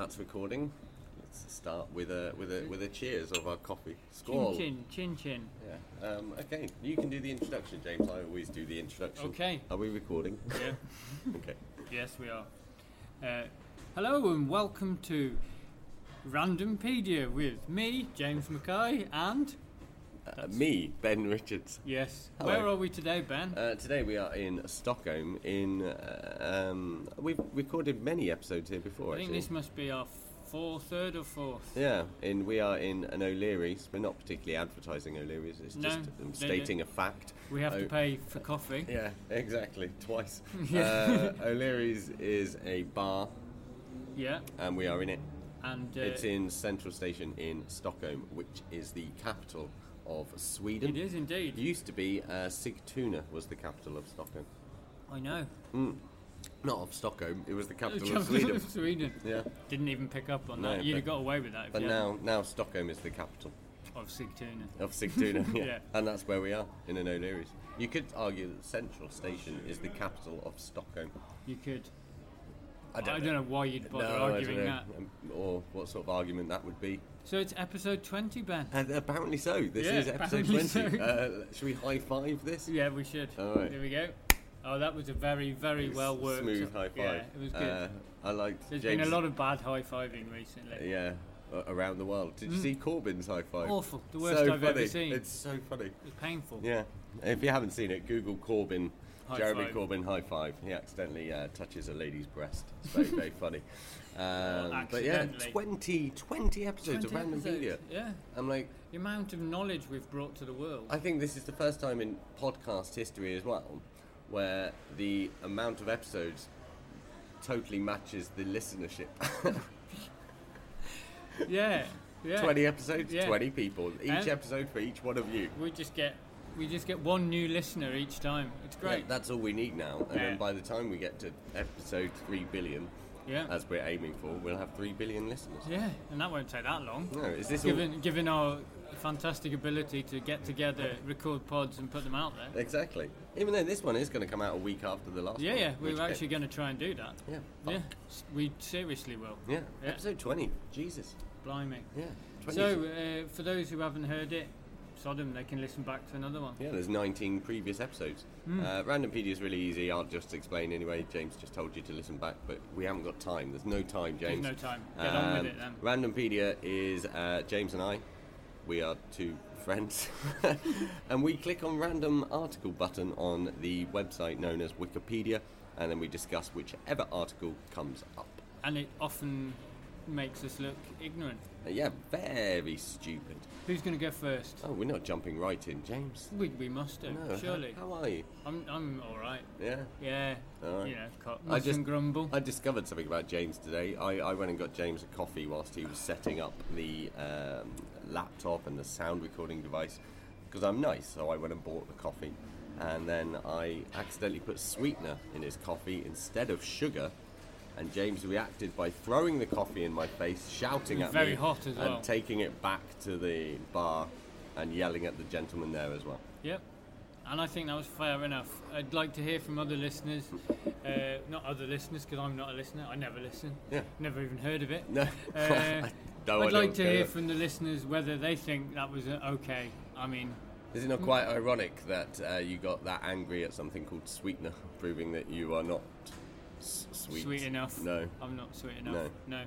That's recording. Let's start with a with a with a cheers of our coffee. Squall. Chin chin, chin chin. Yeah. Um, okay. You can do the introduction, James. I always do the introduction. Okay. Are we recording? Yeah. okay. yes, we are. Uh, hello and welcome to Randompedia with me, James McKie, and Uh, me, Ben Richards. yes, Hello. where are we today, Ben? Uh, today we are in Stockholm. In uh, um, we've recorded many episodes here before. I think actually. this must be our fourth, third or fourth. Yeah, in we are in an O'Leary's. We're not particularly advertising O'Leary's. It's No, just um, stating a fact. We have to Oh, pay for coffee. Yeah, exactly. Twice. Yeah. uh, O'Leary's is a bar, Yeah, and we are in it. and uh, It's in Central Station in Stockholm, which is the capital of Sweden. it is indeed. Used to be uh, Sigtuna was the capital of Stockholm. I know. Not of Stockholm. It was the capital of Sweden. Sweden. Yeah, Didn't even pick up on No, that. You'd have got away with that if but you now now Stockholm is the capital of Sigtuna. of Sigtuna. yeah. Yeah. and that's where we are in an O'Leary's. You could argue that Central Station is the capital of Stockholm. You could. I I don't know why you'd bother No, arguing know. that. Um, or what sort of argument that would be. So it's episode 20, Ben. And apparently so. This Yeah, is episode 20. so. Uh, should we high five this? Yeah, we should. All right. There we go. Oh, that was a very, very well worked. Smooth high five. Yeah, it was good. Uh, I liked There's James. been a lot of bad high fiving recently. Yeah, around the world. Did you see Corbyn's high five? Mm. Awful. The worst so I've funny. ever seen. It's so funny. It was painful. Yeah. If you haven't seen it, Google Corbyn, High Jeremy five. Corbyn high five. He accidentally uh, touches a lady's breast. It's very, very funny. Um, but yeah, accidentally. 20, 20 episodes 20 of Random episodes. Media. Yeah. I'm like, The amount of knowledge we've brought to the world. I think this is the first time in podcast history as well where the amount of episodes totally matches the listenership. yeah. Yeah. 20 episodes, Yeah. 20 people. Each episode for each one of you. We just get we just get one new listener each time. It's Yeah, great. that's all we need now. And Yeah. then by the time we get to episode 3 billion, Yeah. as we're aiming for, we'll have 3 billion listeners. yeah, and that won't take that long. No, is this all? Given given our fantastic ability to get together, record pods, and put them out there. Exactly. Even though this one is going to come out a week after the last Yeah, one. yeah, we which we're ca- actually going to try and do that. Yeah. Yeah, fuck. s- we seriously will. Yeah. Yeah. Episode 20. Jesus. Blimey. Yeah. 20. So, uh, for those who haven't heard it, Sodom, they can listen back to another one. Yeah, there's 19 previous episodes. Hmm. Uh, Randompedia is really easy. I'll just explain anyway. James just told you to listen back, but we haven't got time. There's no time, James. no time. Get on with it then. Randompedia is uh, James and I. We are two friends. and we click on random article button on the website known as Wikipedia, and then we discuss whichever article comes up. And it often makes us look ignorant. Yeah, very stupid. Who's going to go first? Oh, we're not jumping right in, James. We, we must do, No, surely. How, are you? I'm, I'm all right. Yeah. Yeah, All right. you know, co- I mustn't just grumble. I discovered something about James today. I, I went and got James a coffee whilst he was setting up the um, laptop and the sound recording device because I'm nice. So I went and bought the coffee, and then I accidentally put sweetener in his coffee instead of sugar. And James reacted by throwing the coffee in my face, shouting at Very me, well. and taking it back to the bar and yelling at the gentleman there as well. Yep. And I think that was fair enough. I'd like to hear from other listeners, uh, not other listeners because I'm not a listener. I never listen. Yeah. Never even heard of it. No, Uh, No, I'd like to hear from the listeners whether they think that was uh, okay. I mean, Is it not quite ironic that uh, you got that angry at something called sweetener, proving that you are not s- sweet? sweet enough. No. I'm not sweet enough. No. No.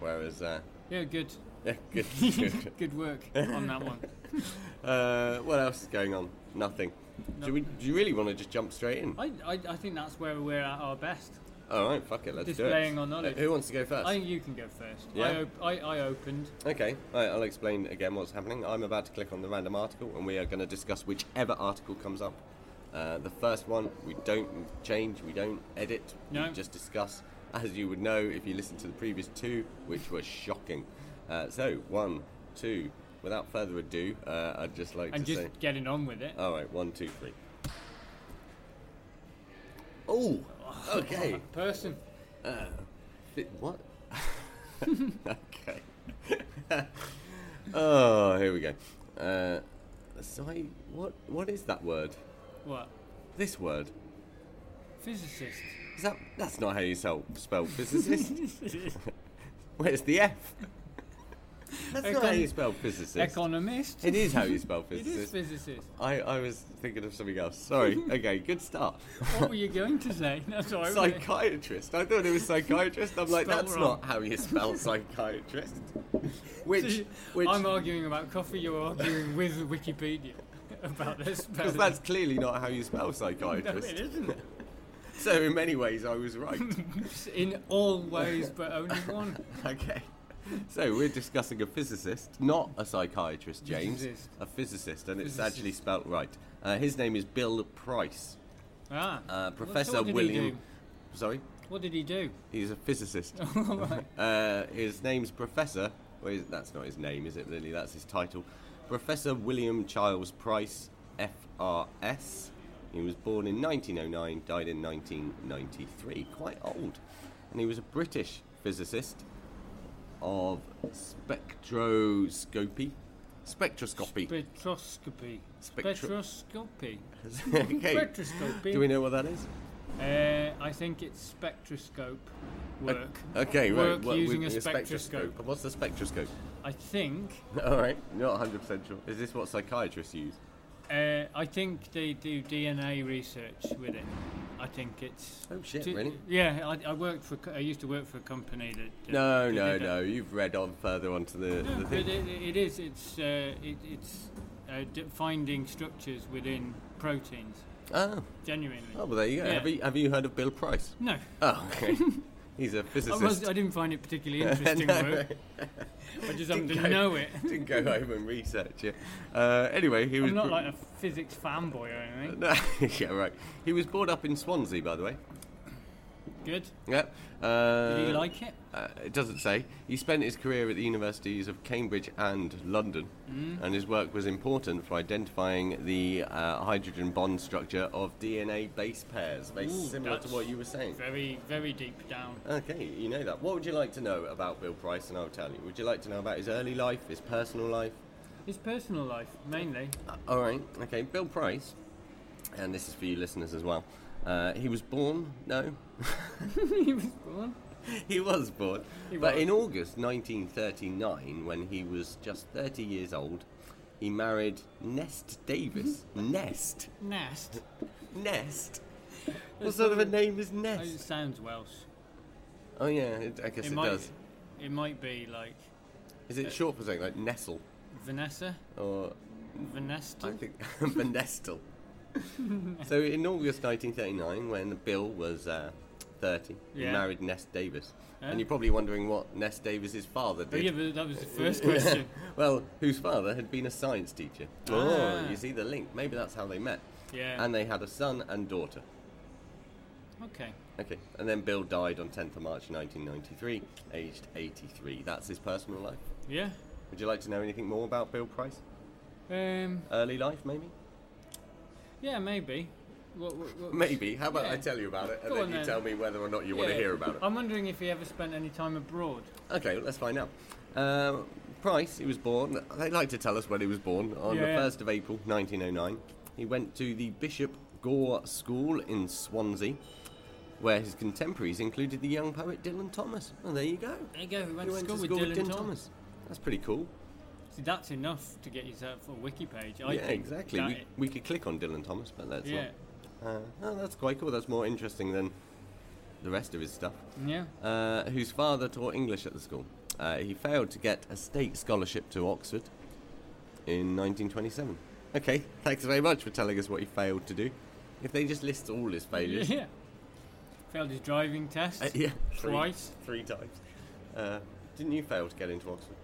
Whereas, uh, Yeah, good. yeah, good. good. good work on that one. uh, what else is going on? Nothing. Do, we, do you really want to just jump straight in? I, I, I think that's where we're at our best. All right, fuck it, let's Displaying do it. our knowledge. Uh, Who wants to go first? I think you can go first. Yeah? I, op- I, I opened. Okay, right, I'll explain again what's happening. I'm about to click on the random article, and we are going to discuss whichever article comes up. Uh, the first one, we don't change, we don't edit, No. we just discuss, as you would know if you listened to the previous two, which were shocking. Uh, so, one, two, without further ado, uh, I'd just like And to just say. getting on with it. All right, one, two, three. Oh, okay. Person. Uh, what? okay. oh, here we go. Uh, sci- what? What is that word? What? This word? Physicist. Is that? That's not how you spell, spell physicist. Where's the F? That's not how you spell physicist. Economist. It is how you spell physicist. It is physicist. I, I was thinking of something else. Sorry. Okay, good start. What were you going to say? That's all right. Psychiatrist. I thought it was psychiatrist. I'm like, that's wrong. not how you spell psychiatrist. Which, which, I'm arguing about coffee. You're arguing with Wikipedia about this. because that's clearly not how you spell no, psychiatrist. it isn't. So in many ways, I was right. In all ways, but only one. okay. So we're discussing a physicist, not a psychiatrist, James. Physicist. A physicist, and it's Physicist. actually spelt right. Uh, his name is Bill Price. Ah. Uh, Professor what he William. Sorry, What did he do? he's a physicist. All right. Uh, his name's Professor. Well, that's not his name, is it? Really, that's his title. Professor William Charles Price, FRS. He was born in 1909, died in 1993. Quite old, and he was a British physicist of spectroscopy, spectroscopy. Spectroscopy. Spectro- Spectroscopy. okay. Spectroscopy. Do we know what that is? Uh, I think it's spectroscope work. Okay, right. Work using a spectroscope. What's the spectroscope? I think. All right, not 100% sure. Is this what psychiatrists use? Uh, I think they do DNA research with it. I think it's. Oh, shit, to- really? Yeah, I, I worked for. I used to work for a company that. No, no, no. You've read on further onto the, No, the but thing. it, it is. It's uh, it, it's uh, finding structures within proteins. Oh, Genuinely. oh, well, there you go. Yeah. Have, you, have you heard of Bill Price? No, Oh, okay. He's a physicist. was, I didn't find it particularly interesting No. work. I just happened to Didn't go- know it. Didn't go home and research it. Uh, anyway, he was. I'm not br- like a physics fanboy or anything. No, yeah, right. He was brought up in Swansea, by the way. Good. Yep. Uh, Did you like it? Uh, it doesn't say. He spent his career at the universities of Cambridge and London, Mm. and his work was important for identifying the uh, hydrogen bond structure of DNA base pairs, very Ooh, similar to what you were saying. Very, very deep down. Okay, you know that. What would you like to know about Bill Price, and I'll tell you. Would you like to know about his early life, his personal life? His personal life, mainly. Uh, all right. Okay, Bill Price, and this is for you listeners as well. Uh, he was born. No, he was born. he was born. He but was. in August 1939, when he was just 30 years old, he married Nest Davis. Nest? Nest. Nest? What sort of a name is Nest? It sounds Welsh. Oh, yeah, it, I guess it, might. does. It might be like Is it short for something like Nestle? Vanessa, Or Vanessa. I think Vanestal. so in August 1939, when Bill was uh, 1930. He married Ness Davis. Yeah. And you're probably wondering what Ness Davis's father Oh, did. yeah, but that was the first question. well, whose father had been a science teacher. Ah. Oh, you see the link. Maybe that's how they met. Yeah. And they had a son and daughter. Okay. Okay, and then Bill died on 10th of March 1993, aged 83. That's his personal life. Yeah. Would you like to know anything more about Bill Price? Um. Early life, maybe? Yeah, maybe. What, what, what- Maybe. How about Yeah. I tell you about it and Go then you then. tell me whether or not you want to hear about it? I'm wondering if he ever spent any time abroad. Okay, let's find out. Um, Price, he was born, they like to tell us when he was born, on Yeah. the 1st of April 1909. He went to the Bishop Gore School in Swansea, where his contemporaries included the young poet Dylan Thomas. Well, there you go. There you go. He went, He to school, with Dylan, Thomas. That's pretty cool. See, that's enough to get yourself a wiki page. I yeah, think. exactly. We, we could click on Dylan Thomas, but that's yeah. not. Uh, oh, that's quite cool. That's more interesting than the rest of his stuff. Yeah. uh, whose father taught English at the school. Uh, he failed to get a state scholarship to Oxford in 1927. Okay, thanks very much for telling us what he failed to do. If they just list all his failures. Yeah. Failed his driving test. Uh, yeah, three- Twice. Three times. Uh, didn't you fail to get into Oxford?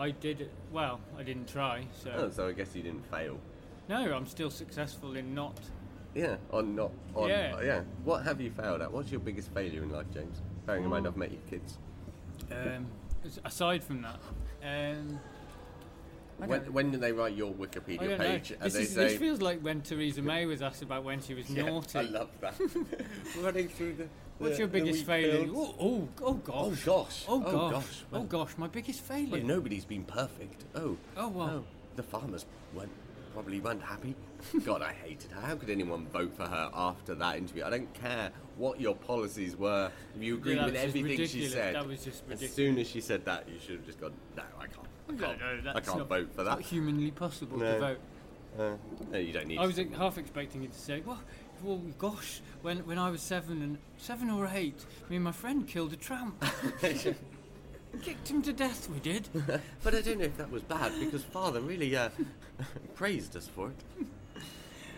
I did. Well, I didn't try. So Oh, so I guess you didn't fail. no, I'm still successful in not. Yeah, on not on. Yeah. yeah. What have you failed at? What's your biggest failure in life, James? Bearing in mind I've met your kids. Um, as- aside from that, um, I When, don't- when do they write your I Wikipedia don't know. page and This, they is, say this feels like when Theresa May was asked about when she was Yeah, naughty. I love that. Running through the. What's your biggest failure? Oh, oh, oh gosh. Oh gosh. Oh gosh. Oh gosh. Oh gosh, my biggest failure. Well, nobody's been perfect. Oh. Oh, well. Oh, the farmers weren't probably weren't happy. God, I hated her. How could anyone vote for her after that interview? I don't care what your policies were. If you agreed that with everything she said, That was just ridiculous. as soon as she said that, you should have just gone. No, I can't. I can't. no, I that's can't not- vote for it's that. Not humanly possible No. to vote. Uh, no, you don't need. I was to. half expecting you to say, "Well, well, gosh, when when I was seven and seven or eight, me and my friend killed a tramp, kicked him to death. We did." but I don't know if that was bad because father really uh, praised us for it.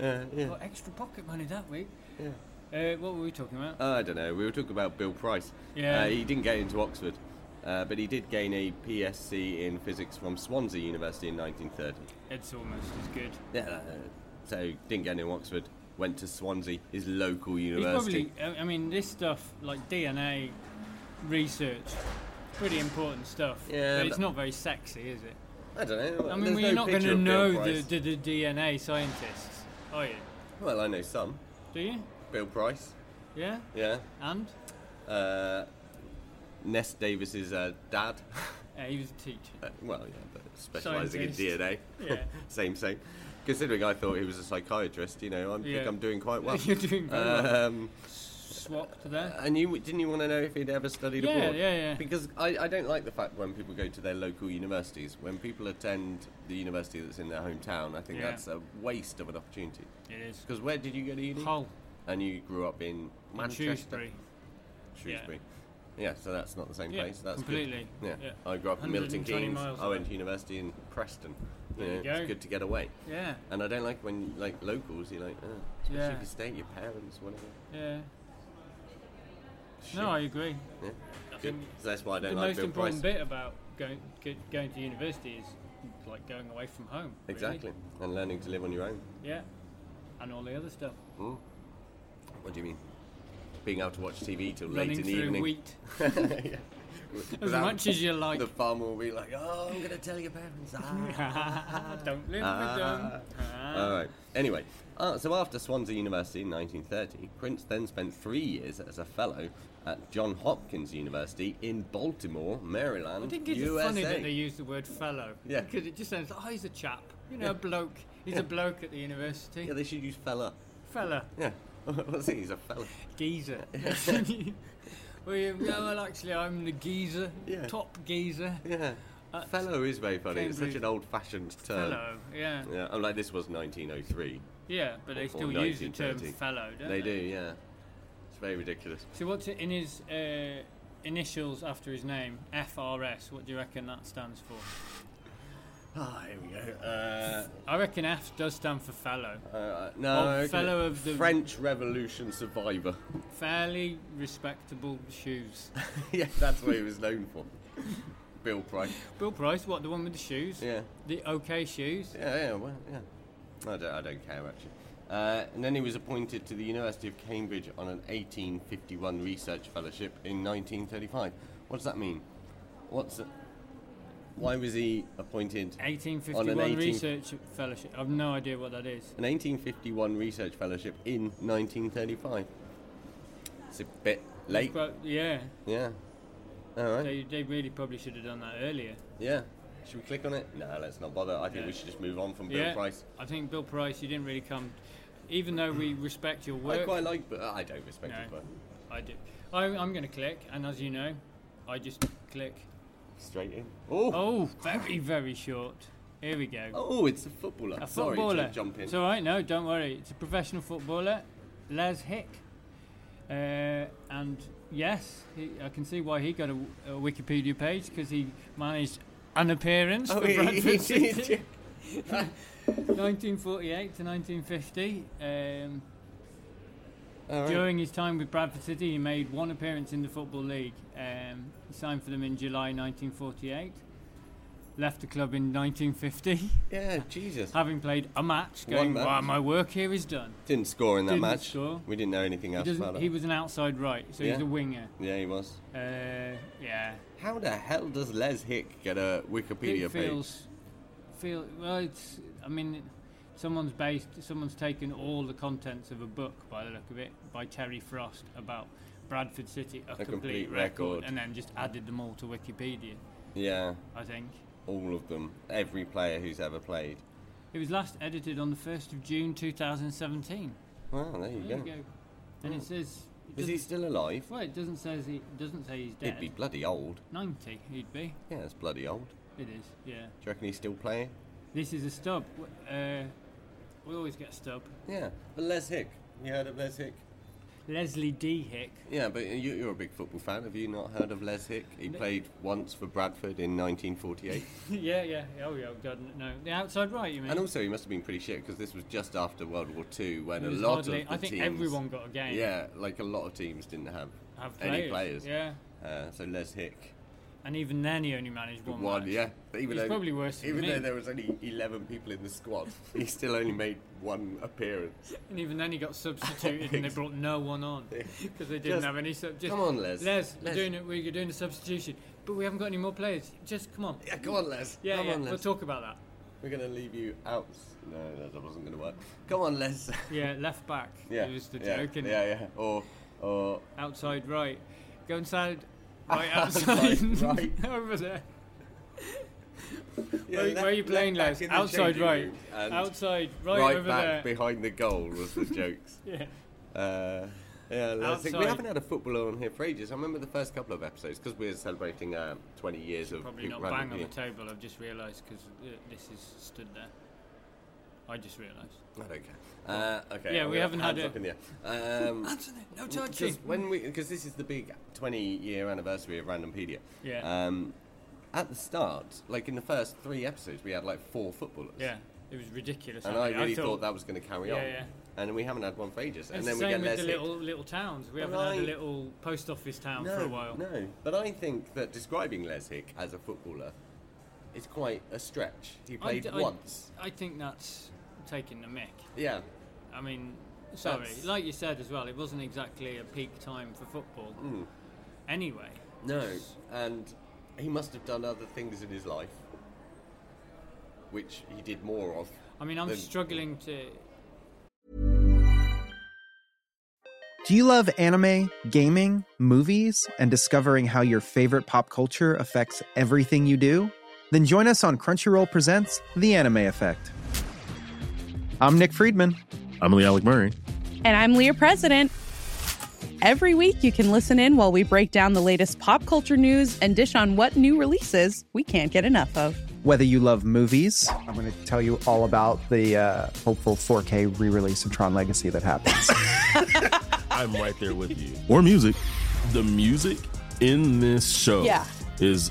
Uh, yeah. Got extra pocket money that week. Yeah. Uh, what were we talking about? Uh, I don't know. We were talking about Bill Price. Yeah. Uh, he didn't get into Oxford, uh, but he did gain a BSc in physics from Swansea University in 1930. It's almost as good. Yeah. So didn't get into Oxford. Went to Swansea, his local university. probably. I mean, this stuff like DNA research, pretty important stuff. Yeah, but it's not very sexy, is it? I don't know. I mean, There's well, you're no not going to know the, the, the DNA scientists, are you? Well, I know some. Do you? Bill Price. Yeah. Yeah. And Uh, Ness Davis's uh, dad. uh, he was a teacher. Uh, well, yeah, but specialising in DNA. Yeah. same, same. Considering I thought he was a psychiatrist, you know, I think I'm doing quite well. You're doing very well. Um, Swapped there. and you didn't you want to know if he'd ever studied Yeah, abroad? yeah, yeah. Because I, I don't like the fact when people go to their local universities. When people attend the university that's in their hometown, I think Yeah. that's a waste of an opportunity. It is. Because where did you go to uni? Hull. And you grew up in Manchester. Shrewsbury. Shrewsbury. Yeah. so that's not the same Yeah, place. That's good. completely. Yeah. Yeah. I grew up in Milton Keynes. I went to university in Preston. You know, you it's good to get away. Yeah. And I don't like when like locals. You're like, oh, especially Yeah. if you stay at your parents, whatever. Yeah. Shit. No, I agree. Yeah. I Good. think So that's why I don't like most Bill important Price. bit about going going to university is like going away from home. really. Exactly. And learning to live on your own. Yeah. And all the other stuff. Mm. What do you mean? Being able to watch TV till Running late in the through evening. wheat. yeah. As much as you like. The farmer will be like, "Oh, I'm going to tell your parents." Ah. Don't live Ah. with them. Ah. All right. Anyway, uh, so after Swansea University in 1930, Prince then spent three years as a fellow at John Hopkins University in Baltimore, Maryland, I think it's USA. funny that they use the word fellow. Yeah. Because it just sounds like, oh, he's a chap. You know, Yeah. a bloke. He's Yeah. a bloke at the university. yeah, they should use fella. Fella. Yeah. What's he? He's a fella. Geezer. Well, you, no, well, actually, I'm the geezer. Yeah. Top geezer. Yeah. Fellow is very funny. It's such an old-fashioned term. Fellow. Yeah. Yeah, I'm like this was 1903. Yeah, but they still use the term 1930. fellow, don't They they? do, yeah. It's very ridiculous. So what's it in his uh, initials after his name? FRS. What do you reckon that stands for? Ah, here we go. Uh, I reckon F does stand for fellow. uh, no, Oh, fellow of the- French Revolution survivor. Fairly respectable shoes. yeah, that's what he was known for. Bill Price. Bill Price, what the one with the shoes? Yeah. The OK shoes. Yeah, yeah, well, yeah. I don't, I don't care actually. Uh, and then he was appointed to the University of Cambridge on an 1851 research fellowship in 1935. What does that mean? What's? Why was he appointed on 1851 an 18 research fellowship. I've no idea what that is. an 1851 research fellowship in 1935? It's a bit late. But yeah, Yeah. All right. they, they really probably should have done that earlier. Yeah. Should we click on it? No, let's not bother. I think we should just move on from Bill yeah, Price. I think Bill Price, you didn't really come. Even though we respect your work, I quite like, but I don't respect No. his work. I do. I, I'm going to click, and as you know, I just click. Straight in. Oh. Oh, very, very short. Here we go. Oh, it's a footballer. a Sorry footballer. to jump in. It's all right. No, don't worry. It's a professional footballer, Les Hick. Uh, and yes, he, I can see why he got a, a Wikipedia page because he managed an appearance Oh, for he- Bradford he City. did. 1948 to 1950. Um, All. During his time with Bradford City, he made one appearance in the Football League. Um, he signed for them in July 1948. Left the club in 1950, Yeah, Jesus. having played a match. Going, match. "Wow, my work here is done. Didn't score in that Didn't match. score. We didn't know anything else about it. he was an outside right, so he's Yeah. a winger. yeah, he was. Uh, yeah, How the hell does Les Hick get a Wikipedia it page? feels feel well. It's I mean, someone's based, someone's taken all the contents of a book by the look of it by Terry Frost about Bradford City, a, A complete record, record. and then just added them all to Wikipedia. Yeah, I think all of them. Every player who's ever played. it was last edited on the first of June 2017. Well, there you There go. you go. And it says. it Is he still alive? Well, it doesn't say he doesn't say he's dead. He'd be bloody old. 90, he'd be. Yeah, it's bloody old. It is, yeah. Do you reckon he's still playing? This is a stub. Uh, we always get a stub. Yeah, but Les Hick. You heard of Les Hick? Leslie D. Hick. Yeah, but you, you're a big football fan. Have you not heard of Les Hick? He played once for Bradford in 1948. yeah, yeah. Oh, yeah. God, no. The outside right, you mean? and also, he must have been pretty shit because this was just after World War II when a lot hardly- of the I think teams, everyone got a game. Yeah, like a lot of teams didn't have, Have any players, players. yeah. Uh, so Les Hick And even then, he only managed one. won, match. yeah. Even He's though, probably worse than Even me. though there was only 11 people in the squad, he still only made one appearance. And even then, he got substituted, and they brought no one on because they didn't Just- have any. Sub- just, come on, Les. Les, Les. We're doing it. We're doing a substitution, but we haven't got any more players. Just come on. Yeah, come on, Les. Yeah, come yeah. on, Les. we'll talk about that. We're going to leave you out. No, no, that wasn't going to work. Come on, Les. Yeah, left back. yeah. It was the yeah, joke, innit? Yeah, yeah. Or, or Outside right. Go inside. Right Outside outside. right. Over there. Yeah, where, left- where are you playing, left back Les? Outside right. room and Outside right, right over back there. behind the goal was the jokes. Yeah. Uh, yeah, I think we haven't had a footballer on here for ages. I remember the first couple of episodes because we're celebrating uh, 20 years of Probably not Random bang on Beer. the table. I've just realised because uh, this is stood there. I just realised. I don't care. Uh, okay. Yeah, I'm we haven't had hands it. up in the air. Um, Anthony, no because touching. when we because this is the big 20 year anniversary of Randompedia. Yeah. Um, at the start, like in the first three episodes, we had like four footballers. Yeah, it was ridiculous. And I many- really thought, that was going to carry Yeah, on. yeah. And we haven't had one for ages. It's and the then we same get with the little little towns. We Well, haven't had a I- little post office town no, for a while. No, but I think that describing Les Hick as a footballer is quite a stretch. He played d- I- once. I think that's taking the mick. Yeah. I mean, sorry, That's- like you said as well, it wasn't exactly a peak time for football. Mm. Anyway, No, and he must have done other things in his life, which he did more of. I mean, I'm than- struggling to. Do you love anime, gaming, movies, and discovering how your favorite pop culture affects everything you do? Then join us on Crunchyroll Presents The Anime Effect. I'm Nick Friedman. I'm Lee Alec Murray. And I'm Leah President. Every week, you can listen in while we break down the latest pop culture news and dish on what new releases we can't get enough of. Whether you love movies, I'm going to tell you all about the uh, hopeful 4K re release of Tron Legacy that happens. I'm right there with you. Or music. The music in this show Yeah. is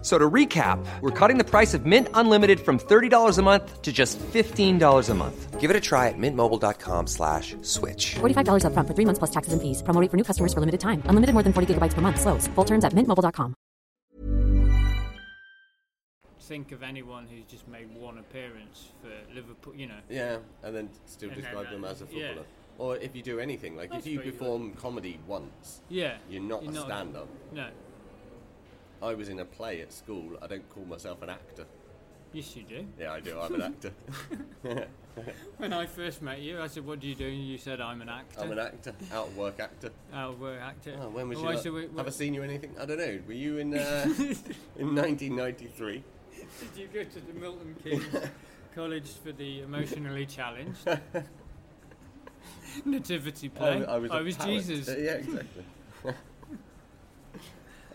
F- So to recap, we're cutting the price of Mint Unlimited from $30 a month to just $15 a month. Give it a try at mintmobile.com slash switch. $45 upfront for three months plus taxes and fees. Promo rate for new customers for limited time. Unlimited more than 40 gigabytes per month. Slows. Full terms at mintmobile.com. Think of anyone who's just made one appearance for Liverpool. You know, Yeah, and then still And then describe that- them as a yeah. footballer. Or if you do anything, like That's if you pretty good. perform comedy once, yeah, you're not a stand-up. No, I was in a play at school. I don't call myself an actor. yes you do. Yeah, I do. I'm an actor. When I first met you, I said, "What do you do?" And you said, "I'm an actor." I'm an actor, out of work actor. Out of work actor. Oh, when was Oh, you? I said, "Wait, have I seen you anything? I don't know. Were you in uh, in 1993? Did you go to the Milton Keynes College for the emotionally challenged? Nativity play. I, I was. a parrot. Jesus. Uh, yeah, exactly.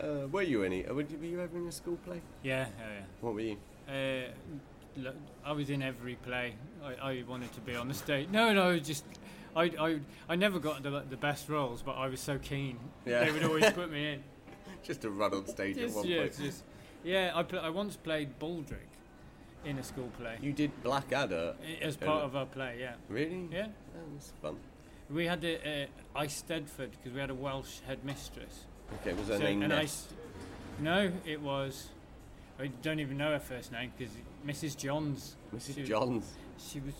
Uh, were you any? uh, Were you, were you ever in a school play? Yeah, yeah, What were you? Uh, look, I was in every play. I, I wanted to be on the stage. No, no, just. I, I, I never got the, the best roles, but I was so keen. Yeah. They would always put me in. Just to run on stage at one yeah, point. just, yeah, I, pl- I once played Baldric in a school play. You did Blackadder. As part of our play, yeah. Really? Yeah. That was fun. We had a, uh, Eisteddfod because we had a Welsh headmistress. Okay, was her So- name and I no, it was. I don't even know her first name because Mrs. Johns. Mrs. She, Johns? She was.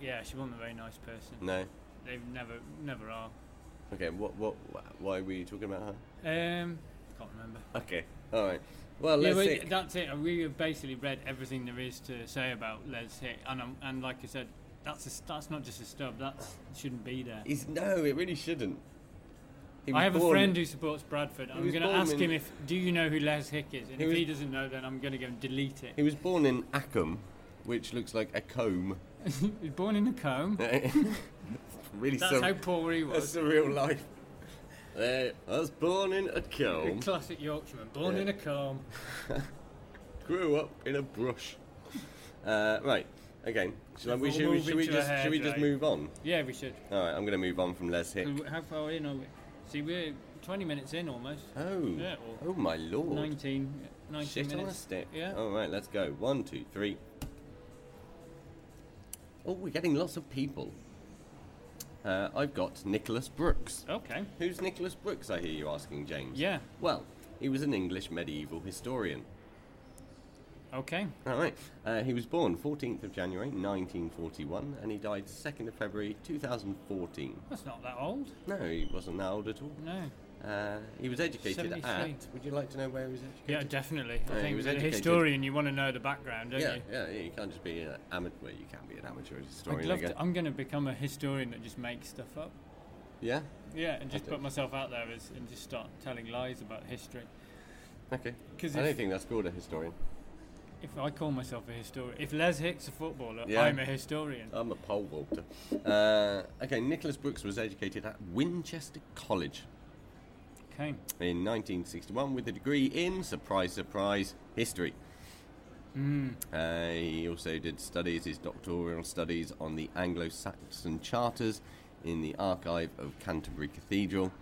Yeah, she wasn't a very nice person. No. They never, never are. Okay, what, what, why were you talking about her? Um, can't remember. Okay, all right. Well, yeah, let's well, that's it. We have basically read everything there is to say about Les Hick, and um, and like I said, that's a, that's not just a stub. That shouldn't be there. No, it really shouldn't. I have a friend who supports Bradford. I'm going to ask him if do you know who Les Hick is, and He if was- he doesn't know, then I'm going to go and delete it. He was born in Acomb, which looks like a comb. He was born in a comb. really That's how poor he a was. surreal life. Uh, I was born in a A comb, classic Yorkshireman, born Yeah. in a comb. grew up in a brush. Uh, right, okay. We, should, we, move should, we just, should we just move on? Yeah, we should. All right, I'm going to move on from Les Hick. How far in are we? See, we're 20 minutes in almost. Oh, Yeah, oh my lord. 19, 19 Shit minutes. on a stick. Yeah. All right, let's go. One, two, three. Oh, we're getting lots of people. Uh, I've got Nicholas Brooks. Okay. Who's Nicholas Brooks? I hear you asking, James. Yeah. Well, he was an English medieval historian. Okay. All right. Uh, he was born 14th of January 1941, and he died 2nd of February 2014. That's not that old. No, he wasn't that old at all. No. Uh, he was educated 73. at. Would you like to know where he was educated? Yeah, definitely. I he think he was as a educated- historian, you want to know the background, don't Yeah, you? yeah, yeah. You can't just be an amateur. Well, you can't be an amateur historian. I love guess. to, I'm going to become a historian that just makes stuff up. Yeah. Yeah, and just put myself out there as, and just start telling lies about history. Okay. 'Cause I don't think that's called a historian. If I call myself a historian, if Les Hicks a footballer, Yeah. I'm a historian. I'm a pole vaulter. uh, okay, Nicholas Brooks was educated at Winchester College Okay. in 1961 with a degree in, surprise, surprise, history. Mm. Uh, he also did studies, his doctoral studies on the Anglo-Saxon charters in the archive of Canterbury Cathedral.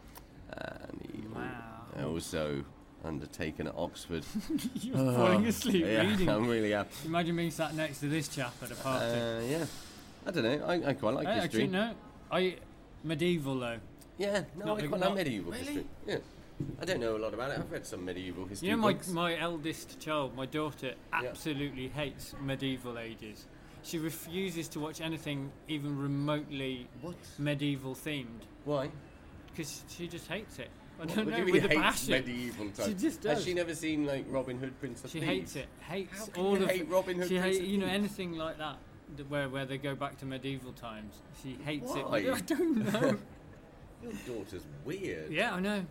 And he Wow. also undertaken at Oxford. You're falling asleep yeah, reading. I'm really am. Imagine being sat next to this chap at a party. Uh, yeah, I don't know. I, I quite like I history. actually no. I medieval though. Yeah, no, Not I quite like medieval Really? history. Yeah, I don't know a lot about it. I've read some medieval history. You know, my books. my eldest child, my daughter, absolutely hates medieval ages. She refuses to watch anything even remotely What? medieval themed Why? because she just hates it. I What- don't know with mean a hates passion. medieval times? She just Has she never seen like Robin Hood, Prince of She Thieves? hates it. Hates How can all you of hate Robin Hood, She Prince hates of you know Thieves? anything like that. th- where where they go back to medieval times. She hates Why? it. I don't know. Your daughter's weird. yeah, I know.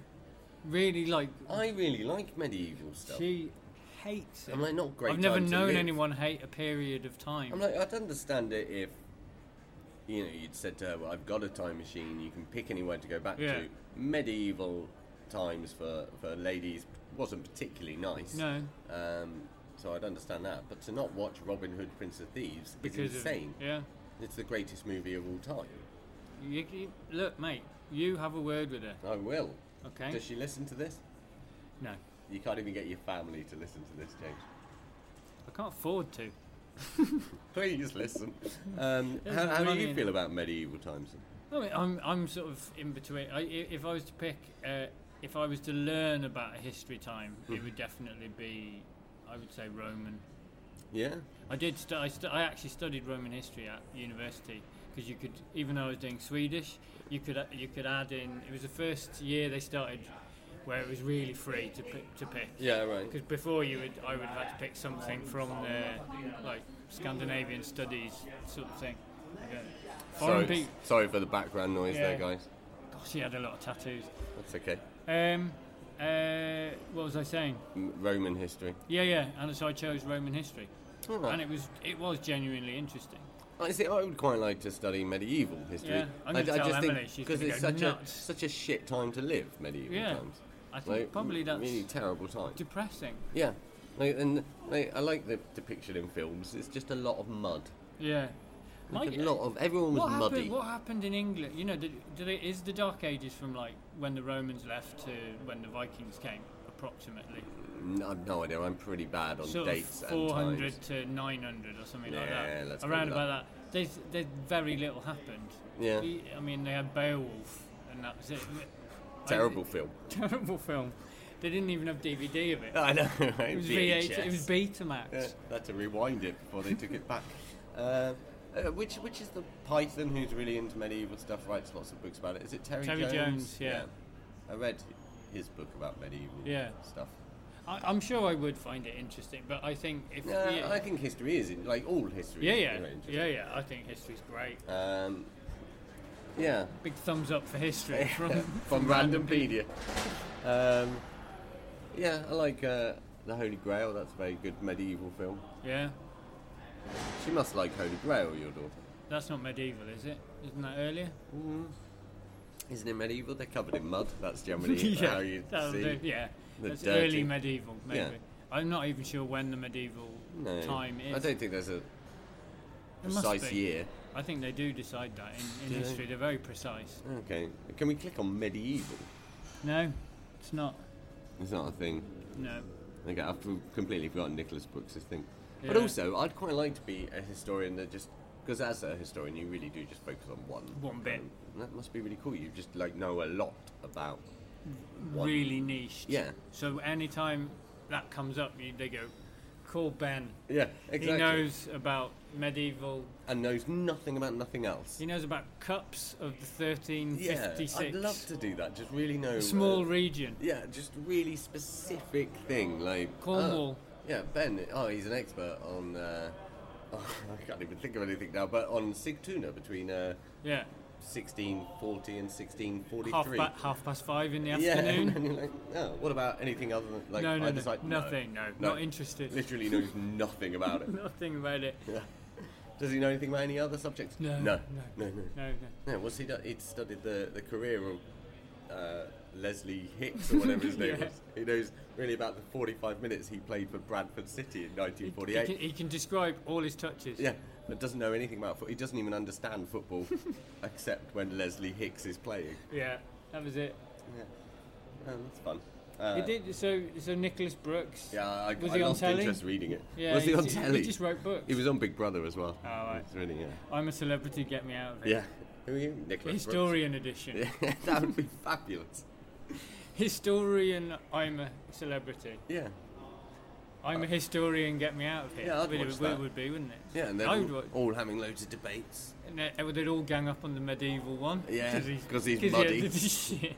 Really like I really like medieval stuff. she hates it. I'm like, not great I've never time to known live. anyone hate a period of time. I'm like, I'd understand it if, you know, you'd said to her, well, I've got a time machine, you can pick anywhere to go back Yeah. to. Medieval times for, for ladies wasn't particularly nice. no, Um, so I'd understand that. But to not watch Robin Hood, Prince of Thieves because is insane. Of, yeah. It's the greatest movie of all time. You, you, look, mate. You have a word with her. I will. Okay. Does she listen to this? No, You can't even get your family to listen to this, James. I can't afford to. Please listen. Um, how how do you feel about medieval times? I mean, I'm I'm sort of in between. I, i- if I was to pick, uh, if I was to learn about a history time, Hmm. it would definitely be, I would say Roman. Yeah? I did. Stu- I, stu- I actually studied Roman history at university because you could, even though I was doing Swedish, you could you could add in. It was the first year they started where it was really free to pick, to pick. Yeah, right. Because before you would, I would have had to pick something from the like Scandinavian studies sort of thing. Yeah. Foreign Sorry, people. sorry for the background noise there, guys. Gosh, he had a lot of tattoos. That's okay. Um, uh, what was I saying? Roman history. Yeah, yeah. And so I chose Roman history, Oh. and it was it was genuinely interesting. I see. I would quite like to study medieval history. Yeah, I'm I, I just Emily, think because it's such nuts. a such a shit time to live medieval Yeah, times. I think Like, probably that's really terrible time. depressing. Yeah, like, and like, I like the depiction in films. It's just a lot of mud. Yeah. Like Mike, a lot of everyone was what muddy. happened? What happened in England? You know, did, did they, is the Dark Ages from like when the Romans left to when the Vikings came, approximately? No, I've no idea. I'm pretty bad on sort dates 400 times. to 900 or something like Yeah, that. let's Around about that. There's, there's very little happened. Yeah. I mean, they had Beowulf, and that was it. Terrible film. Terrible film. They didn't even have DVD of it. I know. Right? It was VHS. VH. It was Betamax. Yeah, they had to rewind it before they took it back. Uh, uh, which which is the Python who's really into medieval stuff? Writes lots of books about it. Is it Terry, Terry Jones, yeah. I read his book about medieval Yeah. stuff. I, I'm sure I would find it interesting, but I think if Yeah, yeah, I think history is in- like all history. yeah, is yeah, very interesting. yeah, yeah. I think history's great. Um, yeah, Big thumbs up for history from from Randompedia. Um, yeah, I like uh, the Holy Grail. That's a very good medieval film. Yeah, She must like Holy Grail, your daughter. that's not medieval, is it? Isn't that earlier? Mm-hmm. Isn't it medieval? They're covered in mud. That's generally how you see. do, yeah. the That's dirty- early medieval, maybe. Yeah. I'm not even sure when the medieval No, time is. I don't think there's a precise year. I think they do decide that in, in history. They're very precise. Okay, can we click on medieval? No, it's not. It's not a thing. No. Okay, I've completely forgotten Nicholas Brooks' thing. But Yeah. also, I'd quite like to be a historian that just because as a historian, you really do just focus on one One bit. And that must be really cool. You just like know a lot about. one- Really niche. Yeah. So anytime that comes up, you, they go, call Ben. Yeah, exactly. He knows about medieval. and knows nothing about nothing else. He knows about cups of the yeah, 1356. I'd love to do that. Just really know A small uh, region. Yeah, just really specific thing like Cornwall. Yeah, Ben. Oh, he's an expert on. Uh, oh, I can't even think of anything now, but on Sigtuna between uh, Yeah. 1640 and Half, 1643. ba- half past five in the yeah, afternoon. and you're like, oh, what about anything other than like no, no, no, like, nothing. No, no, not interested. Literally knows nothing about it. Nothing about it. Yeah. Does he know anything about any other subjects? No, no, no. no, no. No, no. Yeah, what's he done? He'd studied the, the career of uh, Leslie Hicks or whatever his name Yeah. was. He knows really about the 45 minutes he played for Bradford City in He, he 1948. can, he can describe all his touches. yeah, but doesn't know anything about football. He doesn't even understand football except when Leslie Hicks is playing. Yeah, that was it. Yeah, oh, that's fun. Uh, he did so. So Nicholas Brooks. Yeah, I, Was I he on lost telly? interest reading it. Yeah, was he on he's- he just wrote books. He was on Big Brother as well. Oh, right. Really, yeah. I'm a celebrity. Get me out of it. Yeah. Who are you? Nicholas Brooks? Historian edition. Yeah, that would be fabulous. Historian. I'm a celebrity. Yeah. I'm a historian. Get me out of here. Yeah, I'd Would it, watch would- that. would be, wouldn't it? Yeah, and they're I all, would watch- all having loads of debates. And they, uh, they'd all gang up on the medieval one. Yeah, 'cause he's he muddy. had the shit.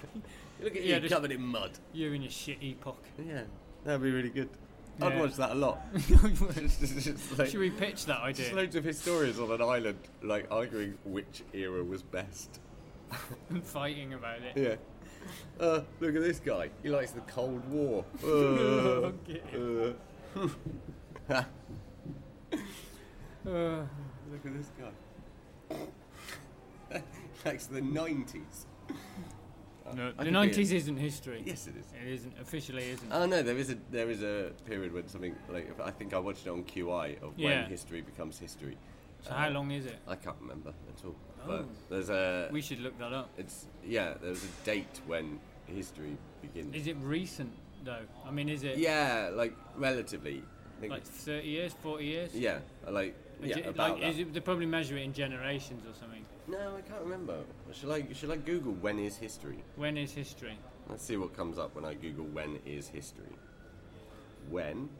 Look at Yeah, you just- covered in mud. You're in your shit epoch. Yeah, that'd be really good. I'd Yeah. watch that a lot. Just- just like- Should we pitch that Just idea loads of historians on an island, like arguing which era was best. and fighting about it? Yeah. Uh, look at this guy. He likes the Cold War. Uh, Okay. uh. Uh, Look at this guy. likes the 90s. no, the nineties a- isn't history. Yes, it is. It isn't officially isn't. Oh no, there is a there is a period when something like I think I watched it on QI of Yeah. when history becomes history. So how long is it? I can't remember at all. Oh. But there's a We should look that up. it's yeah there's a date when history begins. Is it recent though? I mean, is it Yeah, like relatively. Like thirty years, forty years? yeah, like Is yeah, it, about like, is that. it, they probably measure it in generations or something. No, I can't remember. Should I shall I Google when is history? When is history? Let's see what comes up when I Google when is history. When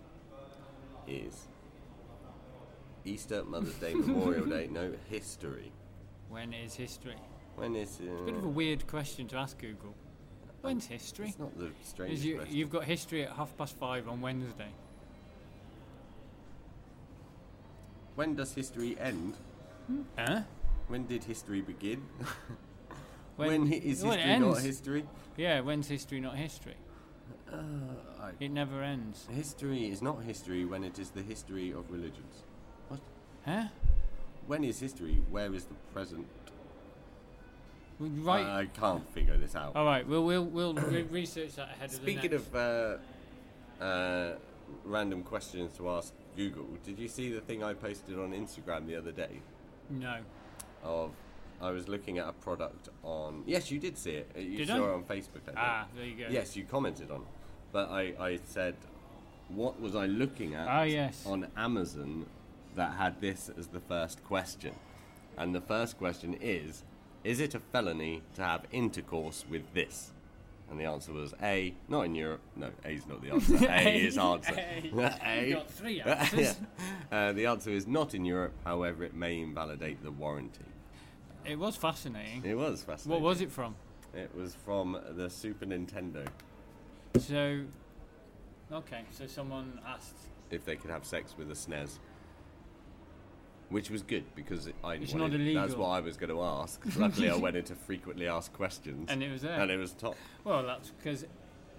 is Easter, Mother's Day, Memorial Day? No, history. When is history? When is? Uh, Bit of a weird question to ask Google. When's history? It's not the strangest you, question. you've got history at half past five on Wednesday. When does history end? Huh? When did history begin? When- when, hi- is when history not history? Yeah, when's history not history? Uh, I, It never ends. history is not history when it is the history of religions. Huh? When is history? Where is the present? Right. I can't figure this out. All right. We'll we'll we'll re- research that ahead Speaking of the next. of uh, uh, random questions to ask Google, did you see the thing I posted on Instagram the other day? no. Of I was looking at a product on. Yes, you did see it. Uh, You Did saw I? it on Facebook. Ah, there you go. Yes, you commented on it. But I, I said, what was I looking at Ah, yes. on Amazon that had this as the first question? And the first question is Is it a felony to have intercourse with this? And the answer was A, not in Europe. No, A's not the answer. A is answer. A. You got three answers. Yeah. Uh, the answer is not in Europe, however, it may invalidate the warranty. It was fascinating. It was fascinating. What was it from? It was from the Super Nintendo. So, okay. So someone asked. if they could have sex with a SNES. Which was good because I It's wanted, not illegal. That's what I was going to ask. Luckily, I went into frequently asked questions, And it was there. and it was top. Well, that's because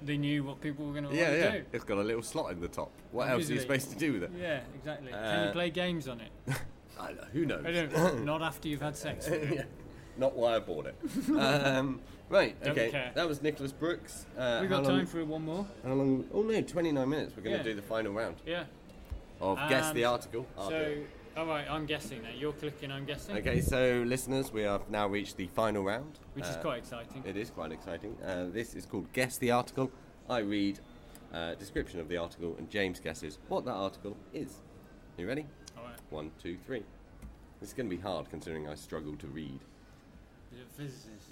they knew what people were going to Yeah, want yeah. do. It's got a little slot in the top. What else are you supposed to do with it? Yeah, exactly. Can you Uh, play games on it? I don't know, who knows? I don't. not after you've had sex. Yeah. Not why I bought it. um, right. Don't okay. That was Nicholas Brooks. Uh, We got long, time for one more. How long? Oh no, 29 minutes. We're going to Yeah. do the final round Yeah. of guess the article. So. All right, I'm guessing now. You're clicking. I'm guessing. Okay, so listeners, we have now reached the final round. Which is Uh, quite exciting. It is quite exciting. Uh, this is called Guess the Article. I read uh, description of the article, and James guesses what that article is. You ready? All right. One, two, three. This is going to be hard considering I struggle to read. Is it physicist?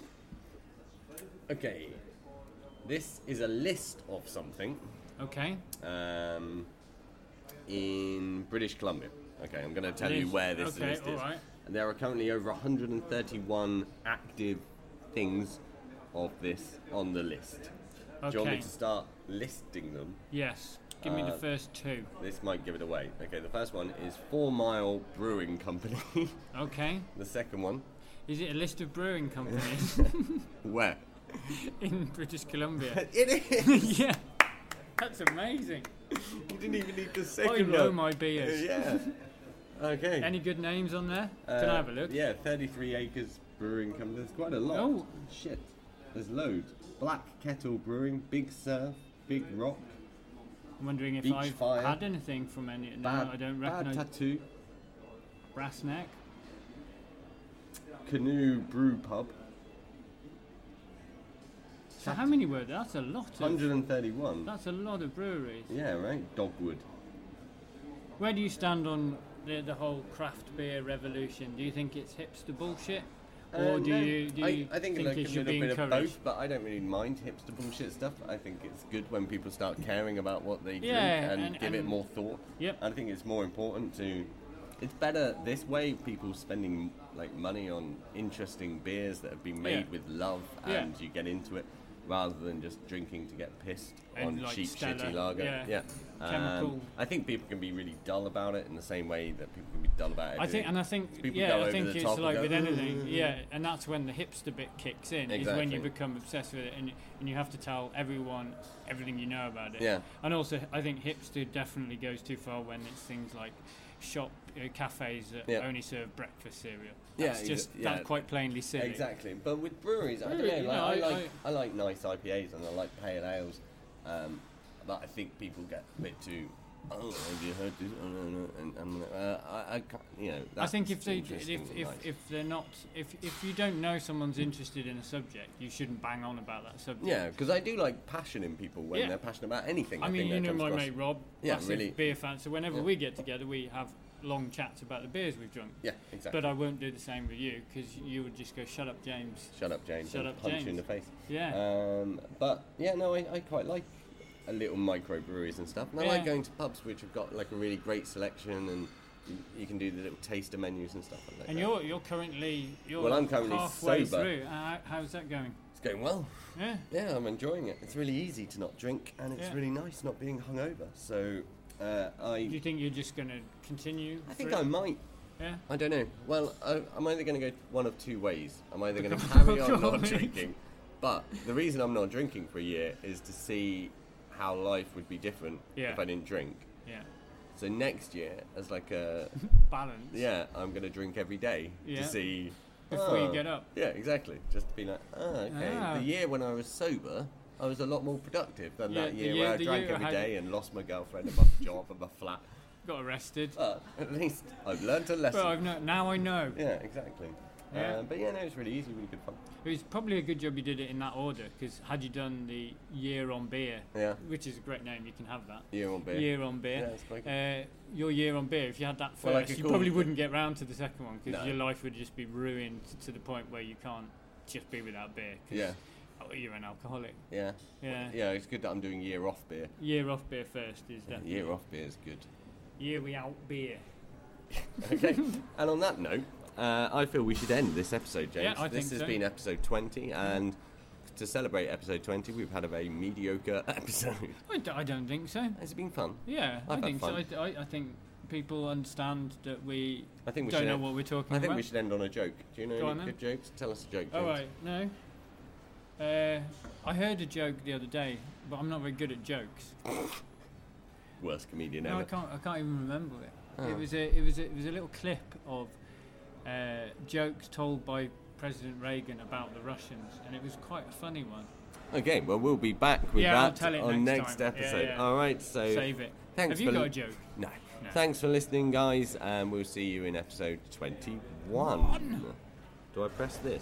Okay. This is a list of something Okay. um, in British Columbia. Okay, I'm going to tell you where this Okay, list is. And there are currently over 131 active things of this on the list. Do you want me to start listing them? Yes. Give me the Uh, first two. This might give it away. Okay, the first one is Four Mile Brewing Company. Okay. the second one, Is it a list of brewing companies where? in British Columbia? It is. yeah. That's amazing. you didn't even need the second. I know one. my beers. Yeah. Okay. Any good names on there? Can I Uh, have a look? Yeah, 33 Acres Brewing Company. There's quite a lot. Oh. Shit. There's loads. Black Kettle Brewing, Big Surf, Big Rock, I'm wondering if Beach I've Fire. had anything from any. No, Bad, I don't recognise. Bad. Tattoo, Brass Neck. Canoe Brew Pub, So how many were there? That's a lot of. 131. That's a lot of breweries. Yeah, right? Dogwood. Where do you stand on the, the whole craft beer revolution? Do you think it's hipster bullshit, or Uh, do no, you do I, you I think, think like it a should little be bit of encouraged? both, but I don't really mind hipster bullshit stuff. I think it's good when people start caring about what they drink and, and- give it more thought. Yep. I think it's more important to. It's better this way. People spending like money on interesting beers that have been made Yeah. with love, Yeah. and you get into it. Rather than just drinking to get pissed And on like cheap, Stella, shitty lager. yeah. Chemical. Um, I think people can be really dull about it in the same way that people can be dull about I think, and I think, People yeah, I think it's like go, with anything, yeah, and that's when the hipster bit kicks in. Is when you become obsessed with it, and and you have to tell everyone everything you know about it. Yeah. And also, I think hipster definitely goes too far when it's things like shop uh, cafes that Yeah. only serve breakfast cereal. Yeah, That's exa- just yeah. that's quite plainly silly. Exactly, but with breweries, I don't know. Like, know, I, I- like I, like nice IPAs and I like pale ales, um, but I think people get a bit too. Oh, have you heard this? Oh, no, no. And I'm like, uh, I, I can't, you know. I think if they if if, like. if they're not if if you don't know someone's interested in a subject, you shouldn't bang on about that subject. yeah, because I do like passion in people when Yeah. they're passionate about anything. I mean, think you know my across. mate Rob, Yeah, really. beer fan. So whenever Yeah. we get together, we have long chats about the beers we've drunk. Yeah, exactly. But I won't do the same with you because you would just go, "Shut up, James." Shut up, James. Shut up, punch you in the face. Yeah. Um, but yeah, no, I, I quite like a little microbreweries and stuff. And I like going to pubs which have got like a really great selection and you, you can do the little taster menus and stuff like that. And you're you're currently you're Well, I'm currently halfway sober. through. Uh, how's that going? It's going well. Yeah. Yeah, I'm enjoying it. It's really easy to not drink, and it's Yeah. really nice not being hungover. So, uh, I. Do you think you're just going to continue? I think through? I might. Yeah. I don't know. Well, I, I'm either going to go one of two ways. I'm either going to carry on not drinking, but the reason I'm not drinking for a year is to see how life would be different Yeah. if I didn't drink. Yeah. So next year, as like a Balance. yeah, I'm going to drink every day Yeah. to see Before you oh. get up. Yeah, exactly. Just to be like, oh, okay. Ah. The year when I was sober, I was a lot more productive than Yeah, that year, year- where I drank every day and lost my girlfriend and my job and my flat. Got arrested. But at least I've learned a lesson. Well, I've no, now I know. Yeah, exactly. Yeah. Uh, but yeah, no, it's really easy, really good fun. It was probably a good job you did it in that order because had you done the year on beer, Yeah. which is a great name, you can have that. Year on beer. Year on beer. Yeah, it's quite good. uh, your year on beer. If you had that first, Well, could you probably wouldn't get round to the second one because No. your life would just be ruined to the point where you can't just be without beer. 'cause, Yeah. oh, you're an alcoholic. Yeah. Yeah. Yeah, it's good that I'm doing year off beer. Year off beer first is definitely Year off beer is good. year without beer. okay. and on that note, uh, I feel we should end this episode, James. Yeah, I this think has so. been episode 20, and to celebrate episode 20, we've had a very mediocre episode. I, d- I don't think so. Has it been fun? Yeah, I've I had think so. fun. I, I, I think people understand that we, I think we don't should know end- what we're talking I think about. we should end on a joke. Do you know Go any then. good jokes? Tell us a joke, James. All right, no. Uh, I heard a joke the other day, but I'm not very good at jokes. Worst comedian No, I ever. can't. I can't even remember it. It was a. It was a. It was a little clip of uh, jokes told by President Reagan about the Russians, and it was quite a funny one. Okay, well, we'll be back with Yeah, that on next next, time. Yeah, episode. yeah. All right, so Save it. Thanks Have you for got li- a joke? No. No. Thanks for listening, guys, and we'll see you in episode 21. Do I press this?